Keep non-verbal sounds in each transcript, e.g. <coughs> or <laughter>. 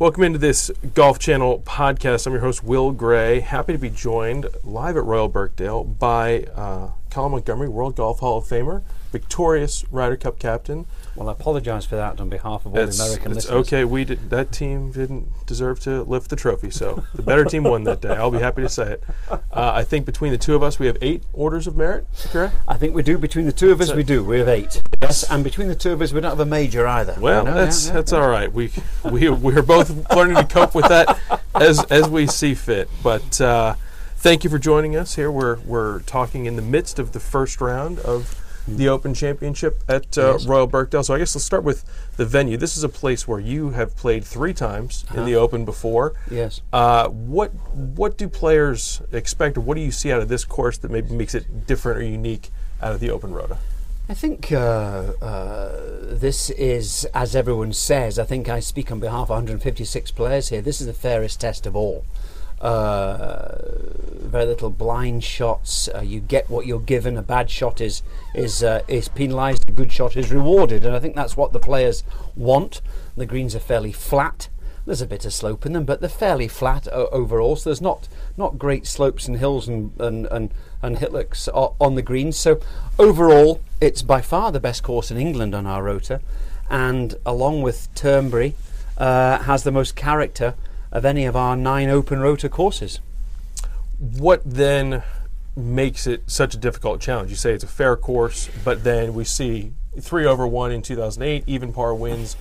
Welcome into this Golf Channel podcast. I'm your host, Will Gray. Happy to be joined live at Royal Birkdale by uh, Colin Montgomerie, World Golf Hall of Famer, victorious Ryder Cup captain. Well, I apologise for that on behalf of all It's, the American it's listeners. okay. We did, that team didn't deserve to lift the trophy, so the better team won that day. I'll be happy to say it. Uh, I think between the two of us, we have eight orders of merit. Correct? I think we do. Between the two of us, So- we do. We have eight. Yes, and between the two of us, we don't have a major either. Well, know, that's that's all right. We we we're both learning to cope with that as as we see fit. But uh, thank you for joining us here. We're we're talking in the midst of the first round of the Open Championship at uh, Yes. Royal Birkdale. So I guess let's start with the venue. This is a place where you have played three times in the Open before. Yes. Uh, what what do players expect, or what do you see out of this course that maybe makes it different or unique out of the Open Rota? I think uh, uh, this is, as everyone says, I think I speak on behalf of 156 players here. This is the fairest test of all. Uh, very little blind shots. Uh, you get what you're given. A bad shot is is uh, is penalised. A good shot is rewarded, and I think that's what the players want. The greens are fairly flat. There's a bit of slope in them, but they're fairly flat o- overall. So there's not not great slopes and hills and and and, and hillocks on the greens. So overall, it's by far the best course in England on our rota, and along with Turnberry, uh, has the most character of any of our nine open rota courses. what then makes it such a difficult challenge? You say it's a fair course, but then we see three over one in 2008, even par wins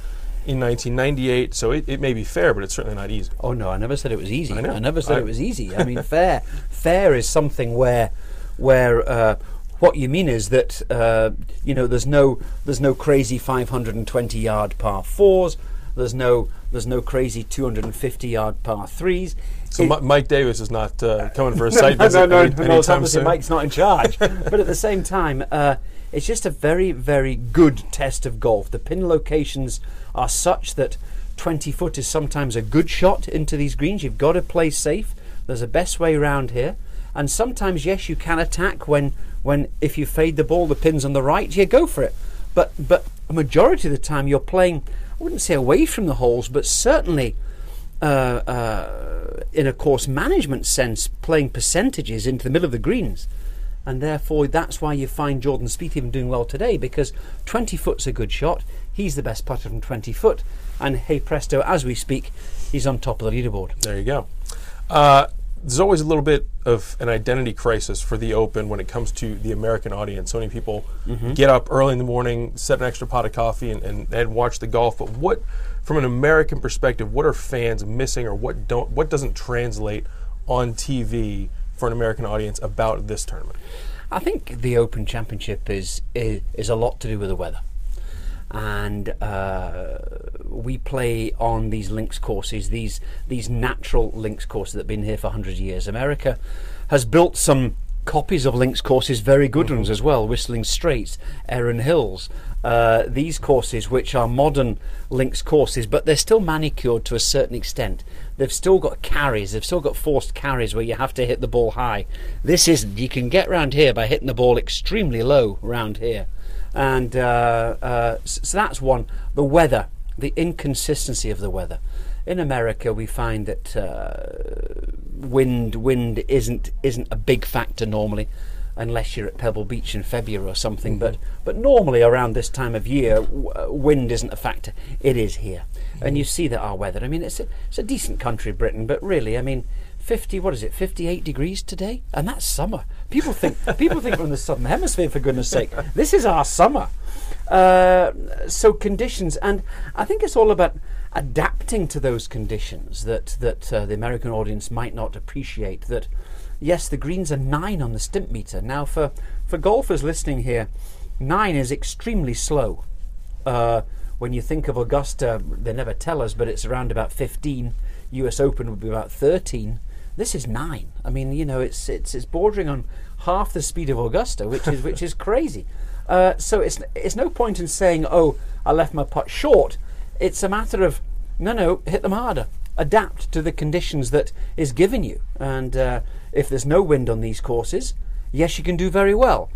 in 1998. So it, it may be fair, but it's certainly not easy. Oh no, I never said it was easy. I know. never said I- it was easy. I mean, fair, fair is something where, where uh, what you mean is that uh, you know there's no there's no crazy 520 yard par fours. There's no there's no crazy 250 yard par threes. So It- Mike Davis is not uh, coming for a <laughs> site no, visit no, no, any, no, obviously soon. Mike's not in charge. <laughs> but at the same time, uh, it's just a very, very good test of golf. The pin locations are such that 20 foot is sometimes a good shot into these greens. You've got to play safe. There's a best way round here. And sometimes, yes, you can attack when, when if you fade the ball, the pin's on the right, yeah, go for it. But, but a majority of the time, you're playing, I wouldn't say away from the holes, but certainly uh, uh, in a course management sense, playing percentages into the middle of the greens. And therefore, that's why you find Jordan Spieth even doing well today because 20 foot's a good shot. He's the best putter from 20 foot. And hey presto, as we speak, he's on top of the leaderboard. There you go. Uh, there's always a little bit of an identity crisis for the Open when it comes to the American audience. So many people Mm-hmm. get up early in the morning, set an extra pot of coffee, and, and, and watch the golf. But what, from an American perspective, what are fans missing, or what don't, what doesn't translate on TV for an American audience about this tournament? I think the Open Championship is is, is a lot to do with the weather, and uh, we play on these links courses, these these natural links courses that have been here for hundred years. America has built some copies of links courses, very good ones as well, Whistling Straits, Erin Hills. Uh, these courses, which are modern links courses, but they're still manicured to a certain extent. They've still got carries, they've still got forced carries where you have to hit the ball high. This isn't. You can get round here by hitting the ball extremely low round here. And uh, uh, so that's one. The weather, the inconsistency of the weather. In America, we find that uh, wind wind isn't isn't a big factor normally, unless you're at Pebble Beach in February or something. But but normally around this time of year, w- uh, wind isn't a factor. It is here, and you see that our weather. I mean, it's a, it's a decent country, Britain, but really, I mean. 50 what is it 58 degrees today? And that's summer. People think people think we're in the southern hemisphere for goodness sake. This is our summer. Uh, so conditions and i think it's all about adapting to those conditions that that uh, the american audience might not appreciate that yes the greens are 9 on the stimp meter. Now for for golfers listening here 9 is extremely slow. Uh, when you think of augusta they never tell us but it's around about 15 us open would be about 13 this is nine. I mean, you know, it's it's it's bordering on half the speed of Augusta, which is which is crazy. Uh, so it's it's no point in saying, "Oh, I left my putt short." It's a matter of no, no, hit them harder. Adapt to the conditions that is given you, and uh, if there's no wind on these courses, yes, you can do very well.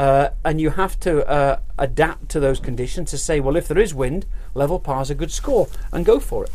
Uh, and you have to uh, adapt to those conditions to say, well, if there is wind, level par is a good score, and go for it.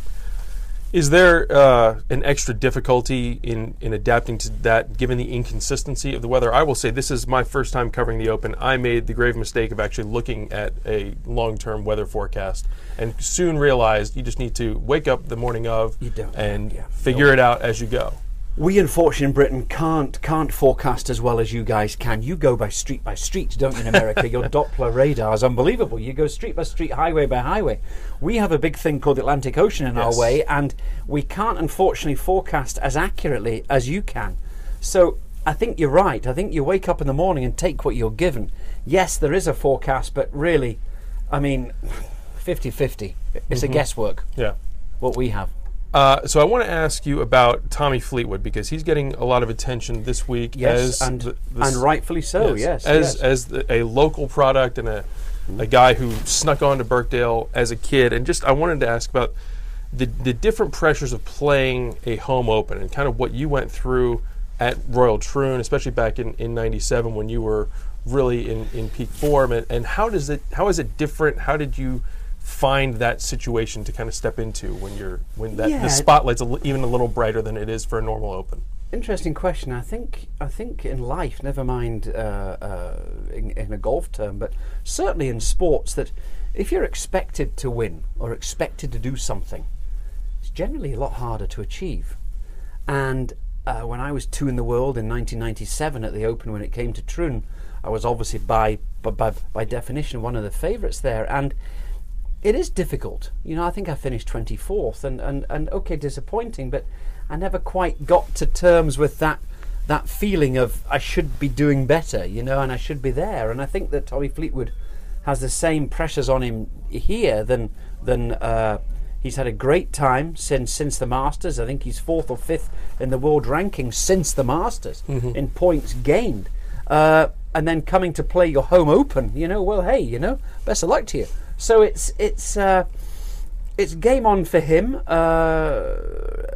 Is there uh, an extra difficulty in, in adapting to that given the inconsistency of the weather? I will say this is my first time covering the Open. I made the grave mistake of actually looking at a long term weather forecast and soon realized you just need to wake up the morning of You don't, and yeah. figure it out as you go. We unfortunately in Britain can't can't forecast as well as you guys can. You go by street by street, don't you? In America, <laughs> your Doppler radar is unbelievable. You go street by street, highway by highway. We have a big thing called the Atlantic Ocean in Yes. our way, and we can't unfortunately forecast as accurately as you can. So I think you're right. I think you wake up in the morning and take what you're given. Yes, there is a forecast, but really, I mean, <sighs> 50-50. It's a mm-hmm. guesswork. Yeah. What we have. Uh, so I want to ask you about Tommy Fleetwood because he's getting a lot of attention this week Yes, as and the- and this- rightfully so. Yes, as yes. as the, a local product and a a guy who snuck onto Birkdale as a kid, and just I wanted to ask about the the different pressures of playing a home open and kind of what you went through at Royal Troon, especially back in in '97 when you were really in, in peak form, and, and how does it how is it different? How did you find that situation to kind of step into when you're when that Yeah. the spotlight's a li- even a little brighter than it is for a normal open? Interesting question. I think I think in life, never mind uh, uh, in, in a golf term, but certainly in sports, that if you're expected to win or expected to do something, it's generally a lot harder to achieve. And uh, when I was two in the world in 1997 at the Open, when it came to Troon, I was obviously by by, by, by definition one of the favourites there, and it is difficult. You know, I think I finished 24th, and, and, and okay, disappointing, but I never quite got to terms with that that feeling of I should be doing better, you know, and I should be there. And I think that Tommy Fleetwood has the same pressures on him here than than uh, he's had a great time since since the Masters. I think he's fourth or fifth in the world ranking since the Masters in points gained. Uh, and then coming to play your home open, you know, well, hey, you know, best of luck to you. So it's it's uh, it's game on for him. Uh,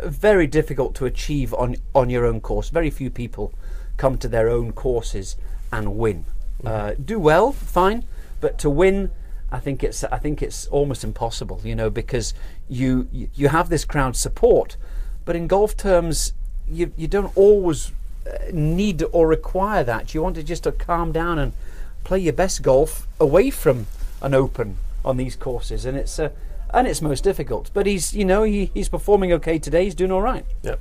very difficult to achieve on on your own course. Very few people come to their own courses and win. Uh, do well, fine, but to win, I think it's I think it's almost impossible. You know, because you you, you have this crowd support, but in golf terms, you you don't always uh, need or require that. You want to just to calm down and play your best golf away from an open on these courses, and it's uh, and it's most difficult. But he's you know he, he's performing okay today. He's doing all right. Yep.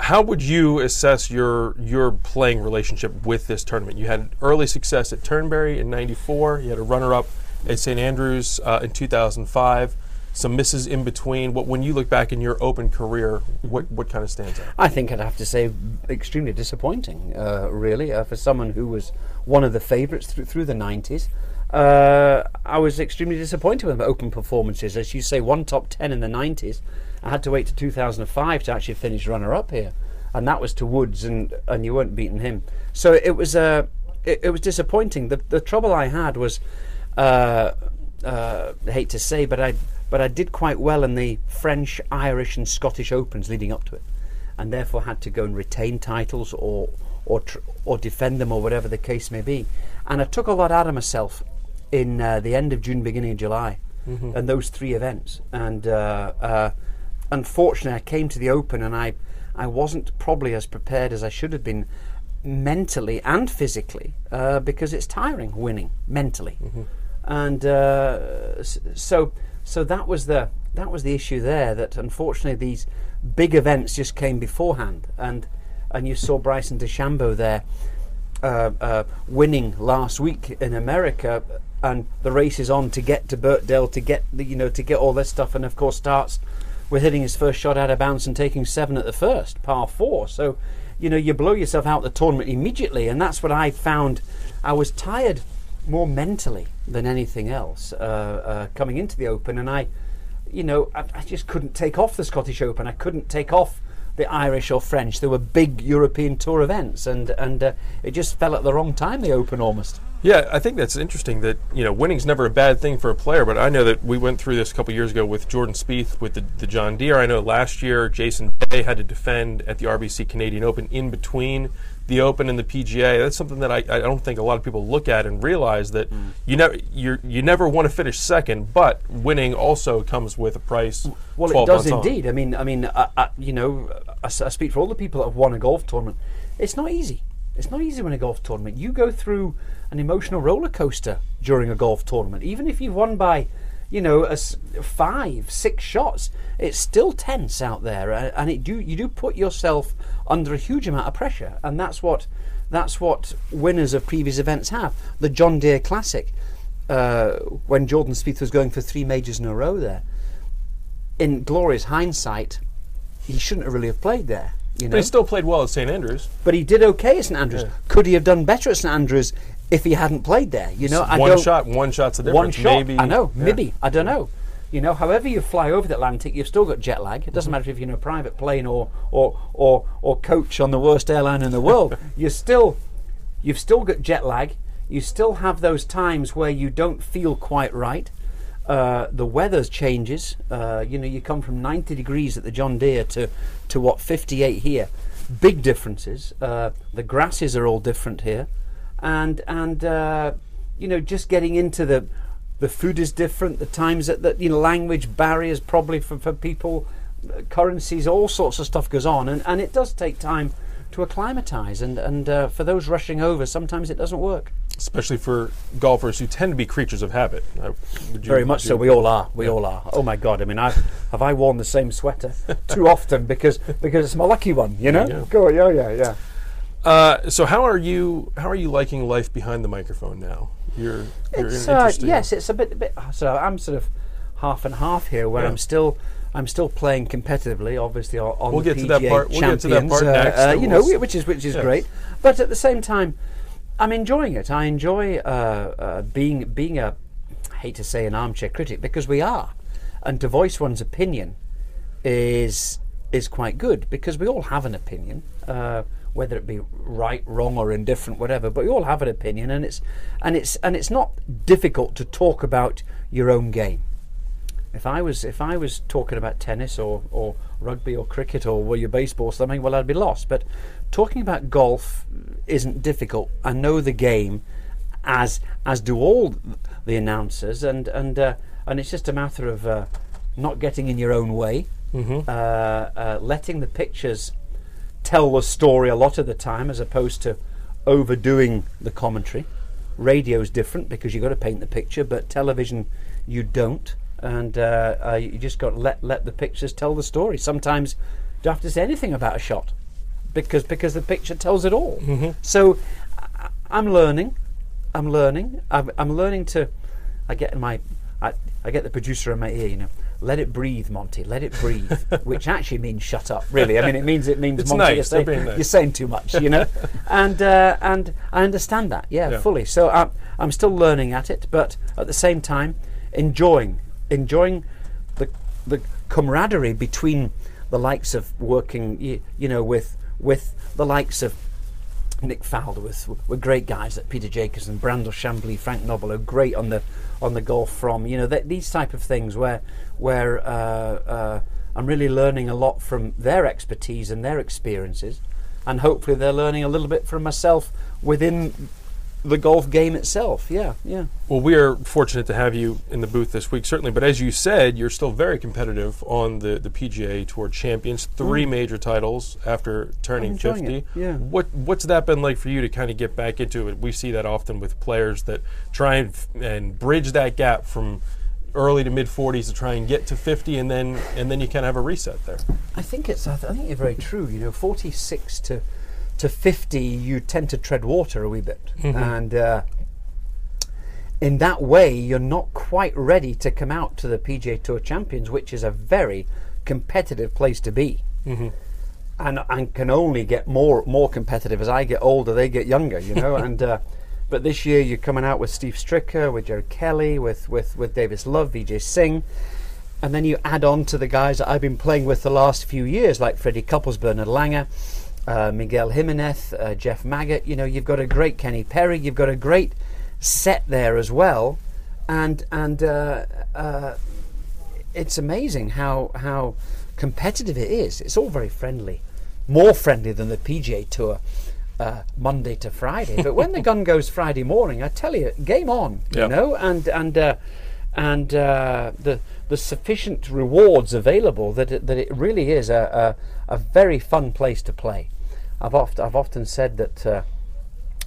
How would you assess your your playing relationship with this tournament? You had early success at Turnberry in '94. You had a runner-up at St Andrews uh, in 2005. Some misses in between. What when you look back in your Open career, what what kind of stands out? I think I'd have to say extremely disappointing, uh, really, uh, for someone who was one of the favourites through, through the 90s. Uh, I was extremely disappointed with open performances. As you say, one top 10 in the 90s. I had to wait to 2005 to actually finish runner up here. And that was to Woods, and, and you weren't beating him. So it was uh, it, it was disappointing. The, the trouble I had was, uh, uh, I hate to say, but I, but I did quite well in the French, Irish, and Scottish Opens leading up to it and therefore had to go and retain titles or or tr- or defend them or whatever the case may be. And I took a lot out of myself in uh, the end of June, beginning of July, and those three events. And uh, uh, unfortunately, I came to the Open and I I wasn't probably as prepared as I should have been mentally and physically uh, because it's tiring winning mentally. And uh, s- so so that was the that was the issue there. That unfortunately these big events just came beforehand, and and you saw Bryson DeChambeau there uh, uh, winning last week in America, and the race is on to get to Birkdale to get the, you know to get all this stuff, and of course starts with hitting his first shot out of bounds and taking seven at the first par four. So you know you blow yourself out the tournament immediately, and that's what I found. I was tired more mentally than anything else uh, uh, coming into the Open, and I, you know, I, I, just couldn't take off the Scottish Open. I couldn't take off the Irish or French. There were big European Tour events, and and uh, it just fell at the wrong time. The Open almost. Yeah, I think that's interesting. That you know, winning's never a bad thing for a player. But I know that we went through this a couple years ago with Jordan Spieth with the, the John Deere. I know last year Jason Day had to defend at the RBC Canadian Open in between the Open and the PGA. That's something that I, I don't think a lot of people look at and realize that mm. you never you you never want to finish second, but winning also comes with a price. Well, it does indeed. On. I mean, I mean, uh, uh, you know, I, I, speak for all the people that have won a golf tournament. It's not easy. It's not easy to win a golf tournament. You go through an emotional roller coaster during a golf tournament, even if you've won by you know, a five, six shots, it's still tense out there, and it do you do put yourself under a huge amount of pressure, and that's what that's what winners of previous events have. The John Deere Classic, uh, when Jordan Spieth was going for three majors in a row there, in glorious hindsight, he shouldn't have really have played there. You know? But he still played well at St Andrews. But he did okay at St Andrews. Yeah. Could he have done better at St Andrews if he hadn't played there. You know, I one shot, one shot's the difference. One shot, maybe. I know, yeah. maybe I don't know. You know, however you fly over the Atlantic, you've still got jet lag. It doesn't mm-hmm. matter if you're in a private plane or or or or coach on the worst airline in the world. <laughs> you're still, you've still got jet lag. You still have those times where you don't feel quite right. Uh, the weather changes. Uh, you know, you come from 90 degrees at the John Deere to to what 58 here. Big differences. Uh, the grasses are all different here and and uh, you know just getting into the the food is different. The times that, that you know language barriers probably for, for people, uh, currencies, all sorts of stuff goes on, and, and it does take time to acclimatise. And and uh, for those rushing over, sometimes it doesn't work. Especially for golfers who tend to be creatures of habit. Uh, Very much so. We all are. We yeah. all are. Oh my God! I mean, I have I worn the same sweater too often because because it's my lucky one. You know. Yeah. Go. Yeah. Yeah. Yeah. Uh, so how are you? How are you liking life behind the microphone now? You're, you're it's, uh, yes, it's a bit, a bit. So I'm sort of half and half here, where yeah. I'm still. I'm still playing competitively, obviously on, we'll the get PGA to that part. We'll champions, get to that part uh, next. Uh, you know, which is which is yes. great. But at the same time, I'm enjoying it. I enjoy uh, uh, being being a. I hate to say an armchair critic because we are, and to voice one's opinion is is quite good because we all have an opinion. Uh, whether it be right, wrong, or indifferent, whatever. But we all have an opinion, and it's and it's and it's not difficult to talk about your own game. If I was if I was talking about tennis or, or rugby or cricket or were your baseball or something, well, I'd be lost. But talking about golf isn't difficult. I know the game, as as do all the announcers, and and uh, and it's just a matter of uh, not getting in your own way, mm-hmm. uh, uh letting the pictures tell the story a lot of the time as opposed to overdoing the commentary. Radio's different because you've got to paint the picture, but television you don't, and uh, uh, you just got to let let the pictures tell the story. Sometimes you don't have to say anything about a shot because because the picture tells it all. Mm-hmm. So I, I'm learning, I'm learning, I'm, I'm learning to. I get in my, I, I get the producer in my ear, you know let it breathe, Monty. Let it breathe, <laughs> which actually means shut up. Really, I mean, it means it means it's Monty. Nice. You're, saying, nice. you're saying too much, you know. <laughs> and uh, and I understand that, yeah, yeah. fully. So I'm I'm still learning at it, but at the same time, enjoying enjoying the the camaraderie between the likes of working, you, you know, with with the likes of Nick Faldo with were great guys like Peter and Brandel Chamblee, Frank Nobilo, great on the on the golf from. You know th- these type of things where where uh, uh, I'm really learning a lot from their expertise and their experiences, and hopefully they're learning a little bit from myself within the golf game itself. Yeah, yeah. Well, we are fortunate to have you in the booth this week, certainly. But as you said, you're still very competitive on the, the PGA Tour Champions. Three mm. major titles after turning 50. It. Yeah. What What's that been like for you to kind of get back into it? We see that often with players that try and, and bridge that gap from early to mid 40s to try and get to 50, and then and then you kind of have a reset there. I think it's. I, th- I think you're very true. You know, 46 to to 50, you tend to tread water a wee bit, and uh, in that way, you're not quite ready to come out to the PGA Tour Champions, which is a very competitive place to be. And, and can only get more more competitive as I get older. They get younger, you know. <laughs> and uh, but this year you're coming out with Steve Stricker, with Jerry Kelly, with with with Davis Love, Vijay Singh, and then you add on to the guys that I've been playing with the last few years, like Freddie Couples, Bernard Langer, uh, Miguel Jimenez, uh, Jeff Maggert. You know, you've got a great Kenny Perry. You've got a great set there as well, and and uh, uh, it's amazing how how competitive it is. It's all very friendly, more friendly than the PGA Tour. Uh, Monday to Friday, but when the <laughs> gun goes Friday morning, I tell you, game on, you know, and and uh, and uh, the the sufficient rewards available that it, that it really is a, a, a very fun place to play. I've oft, I've often said that uh,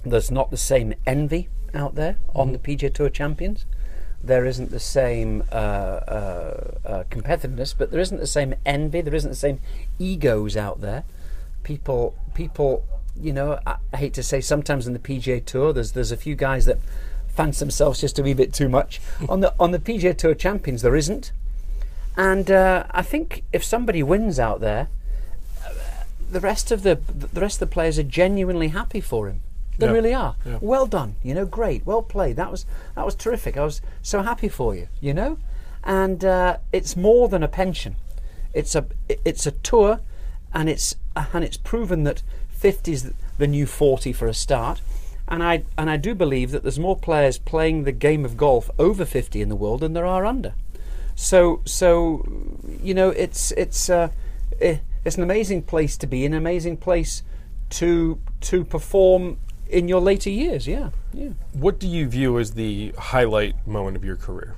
there's not the same envy out there on the PGA Tour champions. There isn't the same uh, uh, uh, competitiveness, but there isn't the same envy. There isn't the same egos out there. People, people, you know, I, I hate to say, sometimes in the PGA Tour, there's there's a few guys that fancy themselves just a wee bit too much. <laughs> on the on the PGA Tour champions, there isn't. And uh, I think if somebody wins out there, uh, the rest of the the rest of the players are genuinely happy for him. They really are. Well done. You know, great. Well played. That was that was terrific. I was so happy for you. You know, and uh, it's more than a pension. It's a it's a tour, and it's and it's proven that 50 is the new 40 for a start. And I and I do believe that there's more players playing the game of golf over 50 in the world than there are under. So so you know it's it's uh, eh, it's an amazing place to be, an amazing place to to perform in your later years. Yeah, yeah. What do you view as the highlight moment of your career?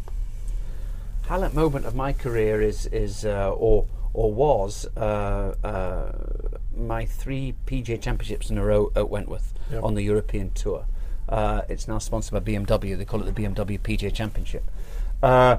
highlight moment of my career is is uh, or or was uh, uh, my three PGA Championships in a row at Wentworth Yep. on the European Tour. Uh, it's now sponsored by BMW. They call it the BMW PGA Championship. Uh,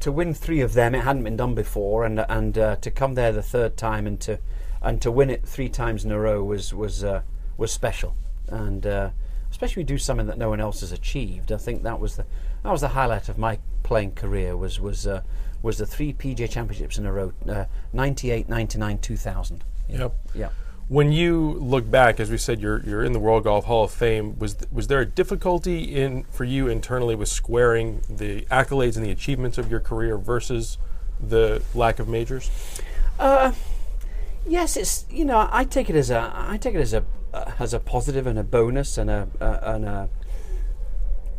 to win three of them, it hadn't been done before, and and uh, to come there the third time and to and to win it three times in a row was was uh, was special, and uh, especially do something that no one else has achieved. I think that was the that was the highlight of my playing career was was uh, was the three PGA Championships in a row, uh, 98, 99, 2000. Yep. Yeah. When you look back, as we said, you're you're in the World Golf Hall of Fame. Was th- was there a difficulty in for you internally with squaring the accolades and the achievements of your career versus the lack of majors? Uh, Yes, it's you know I take it as a I take it as a uh, as a positive and a bonus and a uh, and a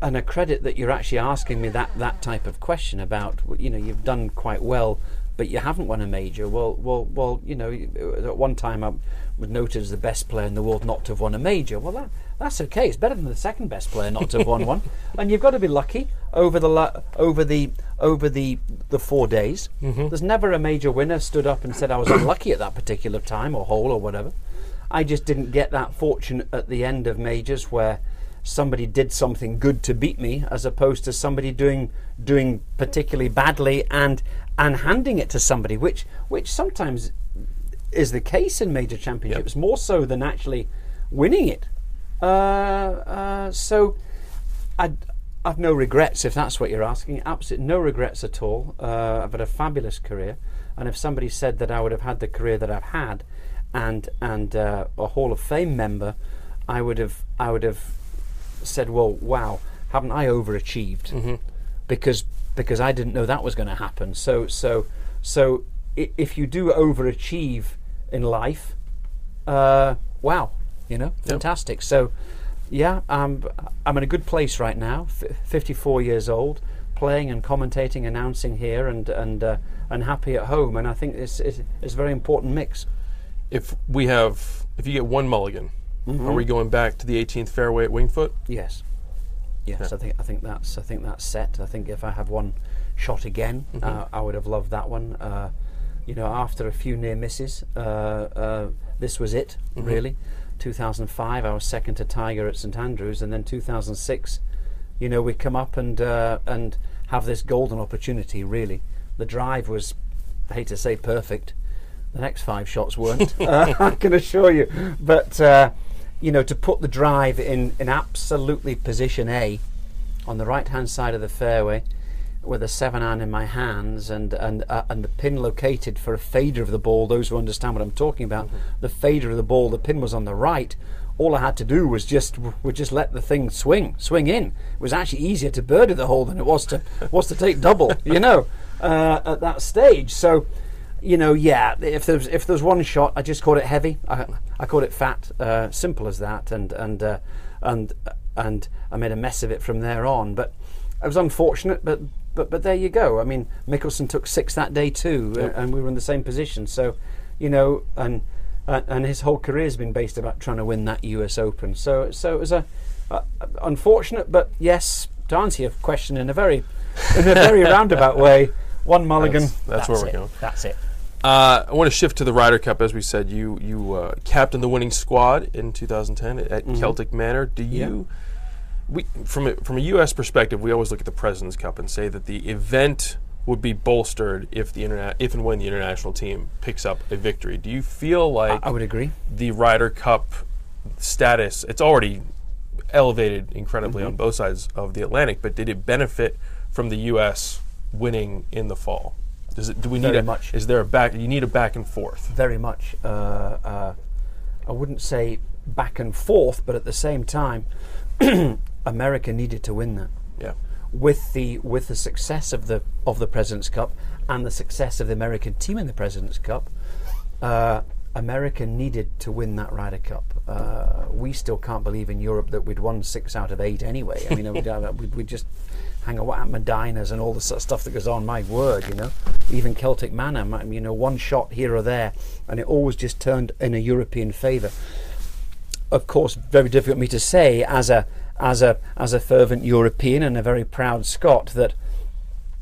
and a credit that you're actually asking me that that type of question about you know you've done quite well but you haven't won a major. Well well well you know uh, at one time I was noted as the best player in the world not to have won a major. Well that that's okay. It's better than the second best player not to have won one. <laughs> And you've got to be lucky over the over the over the the four days. Mm-hmm. There's never a major winner stood up and said I was <coughs> unlucky at that particular time or hole or whatever. I just didn't get that fortune at the end of majors where somebody did something good to beat me as opposed to somebody doing doing particularly badly and and handing it to somebody which which sometimes is the case in major championships more so than actually winning it. Uh, uh, so I I've no regrets if that's what you're asking. Absolutely no regrets at all. Uh, I've had a fabulous career. And if somebody said that I would have had the career that I've had and and uh, a Hall of Fame member I would have I would have said, "Well, wow, haven't I overachieved?" Because because I didn't know that was going to happen. So so so if you do overachieve in life, uh, wow, you know, fantastic. So yeah, I'm I'm in a good place right now. F- 54 years old, playing and commentating, announcing here, and and uh, and happy at home. And I think it's it's, it's a very important mix. If we have, if you get one mulligan, Mm-hmm. are we going back to the 18th fairway at Winged Foot? Yes. Yes, I think I think that's I think that's set. I think if I had one shot again, uh, I would have loved that one. Uh, you know, after a few near misses, uh, uh, this was it really. 2005, I was second to Tiger at St Andrews, and then 2006, you know, we come up and uh, and have this golden opportunity. Really, the drive was, I hate to say, perfect. The next five shots weren't. <laughs> uh, <laughs> I can assure you. But uh, you know, to put the drive in in absolutely position A, on the right hand side of the fairway, with a seven iron in my hands and and uh, and the pin located for a fader of the ball. Those who understand what I'm talking about, the fader of the ball, the pin was on the right. All I had to do was just was just let the thing swing, swing in. It was actually easier to birdie the hole than it was to was to take double. You know, uh, at that stage. So, you know, yeah. If there's if there's one shot, I just called it heavy. I, I called it fat. Uh, simple as that. And and uh, and and I made a mess of it from there on. But it was unfortunate, but but but there you go. I mean, Mickelson took six that day too, uh, and we were in the same position. So, you know, and uh, and his whole career has been based about trying to win that U.S. Open. So so it was a uh, unfortunate, but yes, to answer your question in a very in a very <laughs> roundabout way, one mulligan. That's, that's where we're it. going. That's it. Uh, I want to shift to the Ryder Cup. As we said, you you uh, captained the winning squad in 2010 at Celtic Manor. Do you, we, from a, from a U.S. perspective, we always look at the Presidents Cup and say that the event would be bolstered if the interna- if and when the international team picks up a victory. Do you feel like I would agree. the Ryder Cup status? It's already elevated incredibly on both sides of the Atlantic, but did it benefit from the U.S. winning in the fall? Does it? Do we need Very a much. Is there a back? You need a back and forth. very much. Uh, uh, I wouldn't say back and forth, but at the same time, <clears throat> America needed to win that. Yeah. With the with the success of the of the Presidents Cup and the success of the American team in the Presidents Cup, uh, America needed to win that Ryder Cup. Uh, we still can't believe in Europe that we'd won six out of eight anyway. I mean, <laughs> we'd, we'd just hang out at Medinas and all the sort of stuff that goes on. My word, you know, even Celtic Manor, you know, one shot here or there, and it always just turned in a European favour. Of course, very difficult for me to say as a as a as a fervent European and a very proud Scot that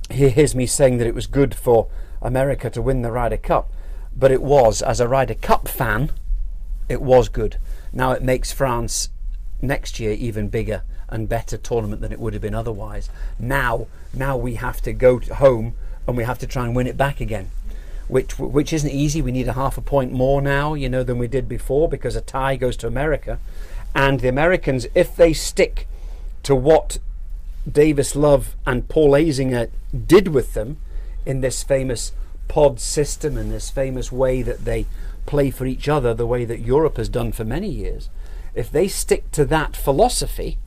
he hears me saying that it was good for America to win the Ryder Cup, but it was as a Ryder Cup fan, it was good. Now it makes France next year even bigger and better tournament than it would have been otherwise. Now, now we have to go to home and we have to try and win it back again, which which isn't easy. We need a half a point more now, you know, than we did before because a tie goes to America, and the Americans, if they stick to what Davis Love and Paul Azinger did with them in this famous pod system and this famous way that they play for each other, the way that Europe has done for many years. If they stick to that philosophy,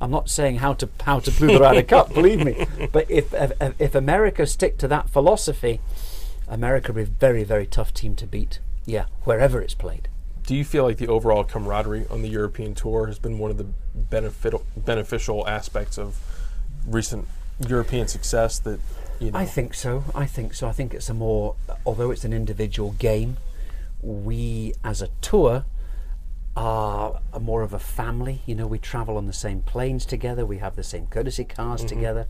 I'm not saying how to how to blew the Ryder Cup, <laughs> believe me, but if, if if America stick to that philosophy, America will be a very very tough team to beat. Yeah, wherever it's played. Do you feel like the overall camaraderie on the European tour has been one of the benefit, beneficial aspects of recent European success? That you know, I think so. I think so. I think it's a more, although it's an individual game, we as a tour are more of a family. You know, we travel on the same planes together. We have the same courtesy cars together.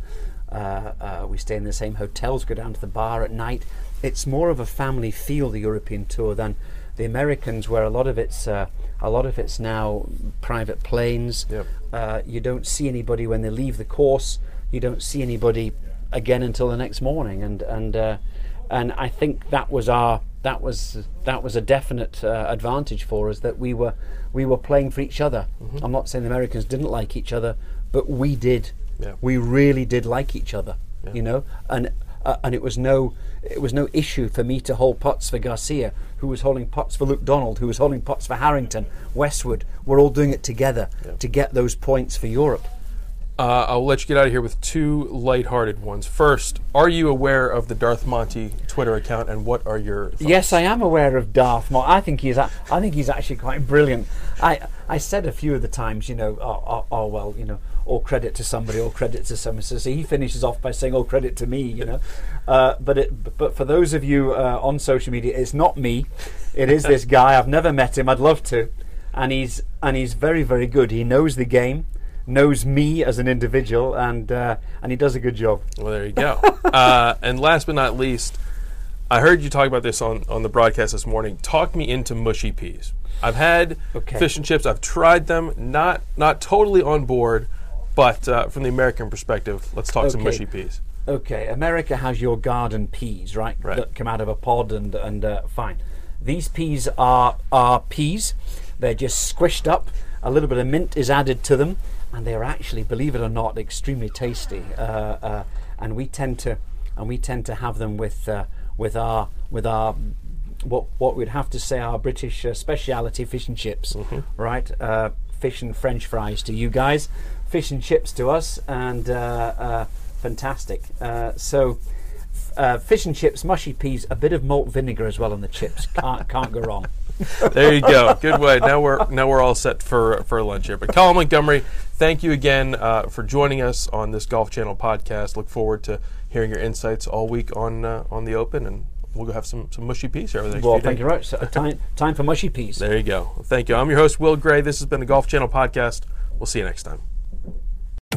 Uh, uh, we stay in the same hotels. Go down to the bar at night. It's more of a family feel the European tour than the Americans, where a lot of it's uh, a lot of it's now private planes. Yep. Uh, you don't see anybody when they leave the course. You don't see anybody again until the next morning, and and uh, and I think that was our that was that was a definite uh, advantage for us that we were we were playing for each other. I'm not saying the Americans didn't like each other, but we did. Yeah. We really did like each other, Yeah. you know, and uh, and it was no it was no issue for me to hold putts for Garcia, who was holding putts for Luke Donald, who was holding putts for Harrington, Westwood. We're all doing it together Yeah. to get those points for Europe. Uh, I'll let you get out of here with two lighthearted ones. First, are you aware of the Darth Monty Twitter account, and what are your thoughts? Yes, I am aware of Darth Monty. I think he's a- I think he's actually quite brilliant. I I said a few of the times, you know, oh, oh, oh well, you know, all credit to somebody, all credit to someone. So he finishes off by saying all credit to me, you know. Uh, but it, but for those of you uh, on social media, it's not me. It is this <laughs> guy. I've never met him. I'd love to, and he's and he's very very good. He knows the game, knows me as an individual, and uh, and he does a good job. Well, there you go. <laughs> uh, and last but not least, I heard you talk about this on, on the broadcast this morning. Talk me into mushy peas. I've had Okay. fish and chips. I've tried them. Not not totally on board, but uh, from the American perspective, let's talk some mushy peas. Okay, America has your garden peas, right? Right. That come out of a pod and and uh, fine. These peas are are peas. They're just squished up. A little bit of mint is added to them, and they are actually, believe it or not, extremely tasty. Uh, uh, and we tend to and we tend to have them with uh, with our with our what what we'd have to say our British uh, speciality fish and chips, right? Uh, fish and French fries to you guys, fish and chips to us, and uh, uh, fantastic. Uh, so. Uh, fish and chips, mushy peas, a bit of malt vinegar as well on the chips. Can't can't go wrong. <laughs> There you go. Good way. Now we're now we're all set for for lunch here. But Colin Montgomerie, thank you again uh, for joining us on this Golf Channel podcast. Look forward to hearing your insights all week on uh, on the Open, and we'll go have some some mushy peas here over the next Well, thank you very much. So, time time for mushy peas. There you go. Thank you. I'm your host Will Gray. This has been the Golf Channel podcast. We'll see you next time.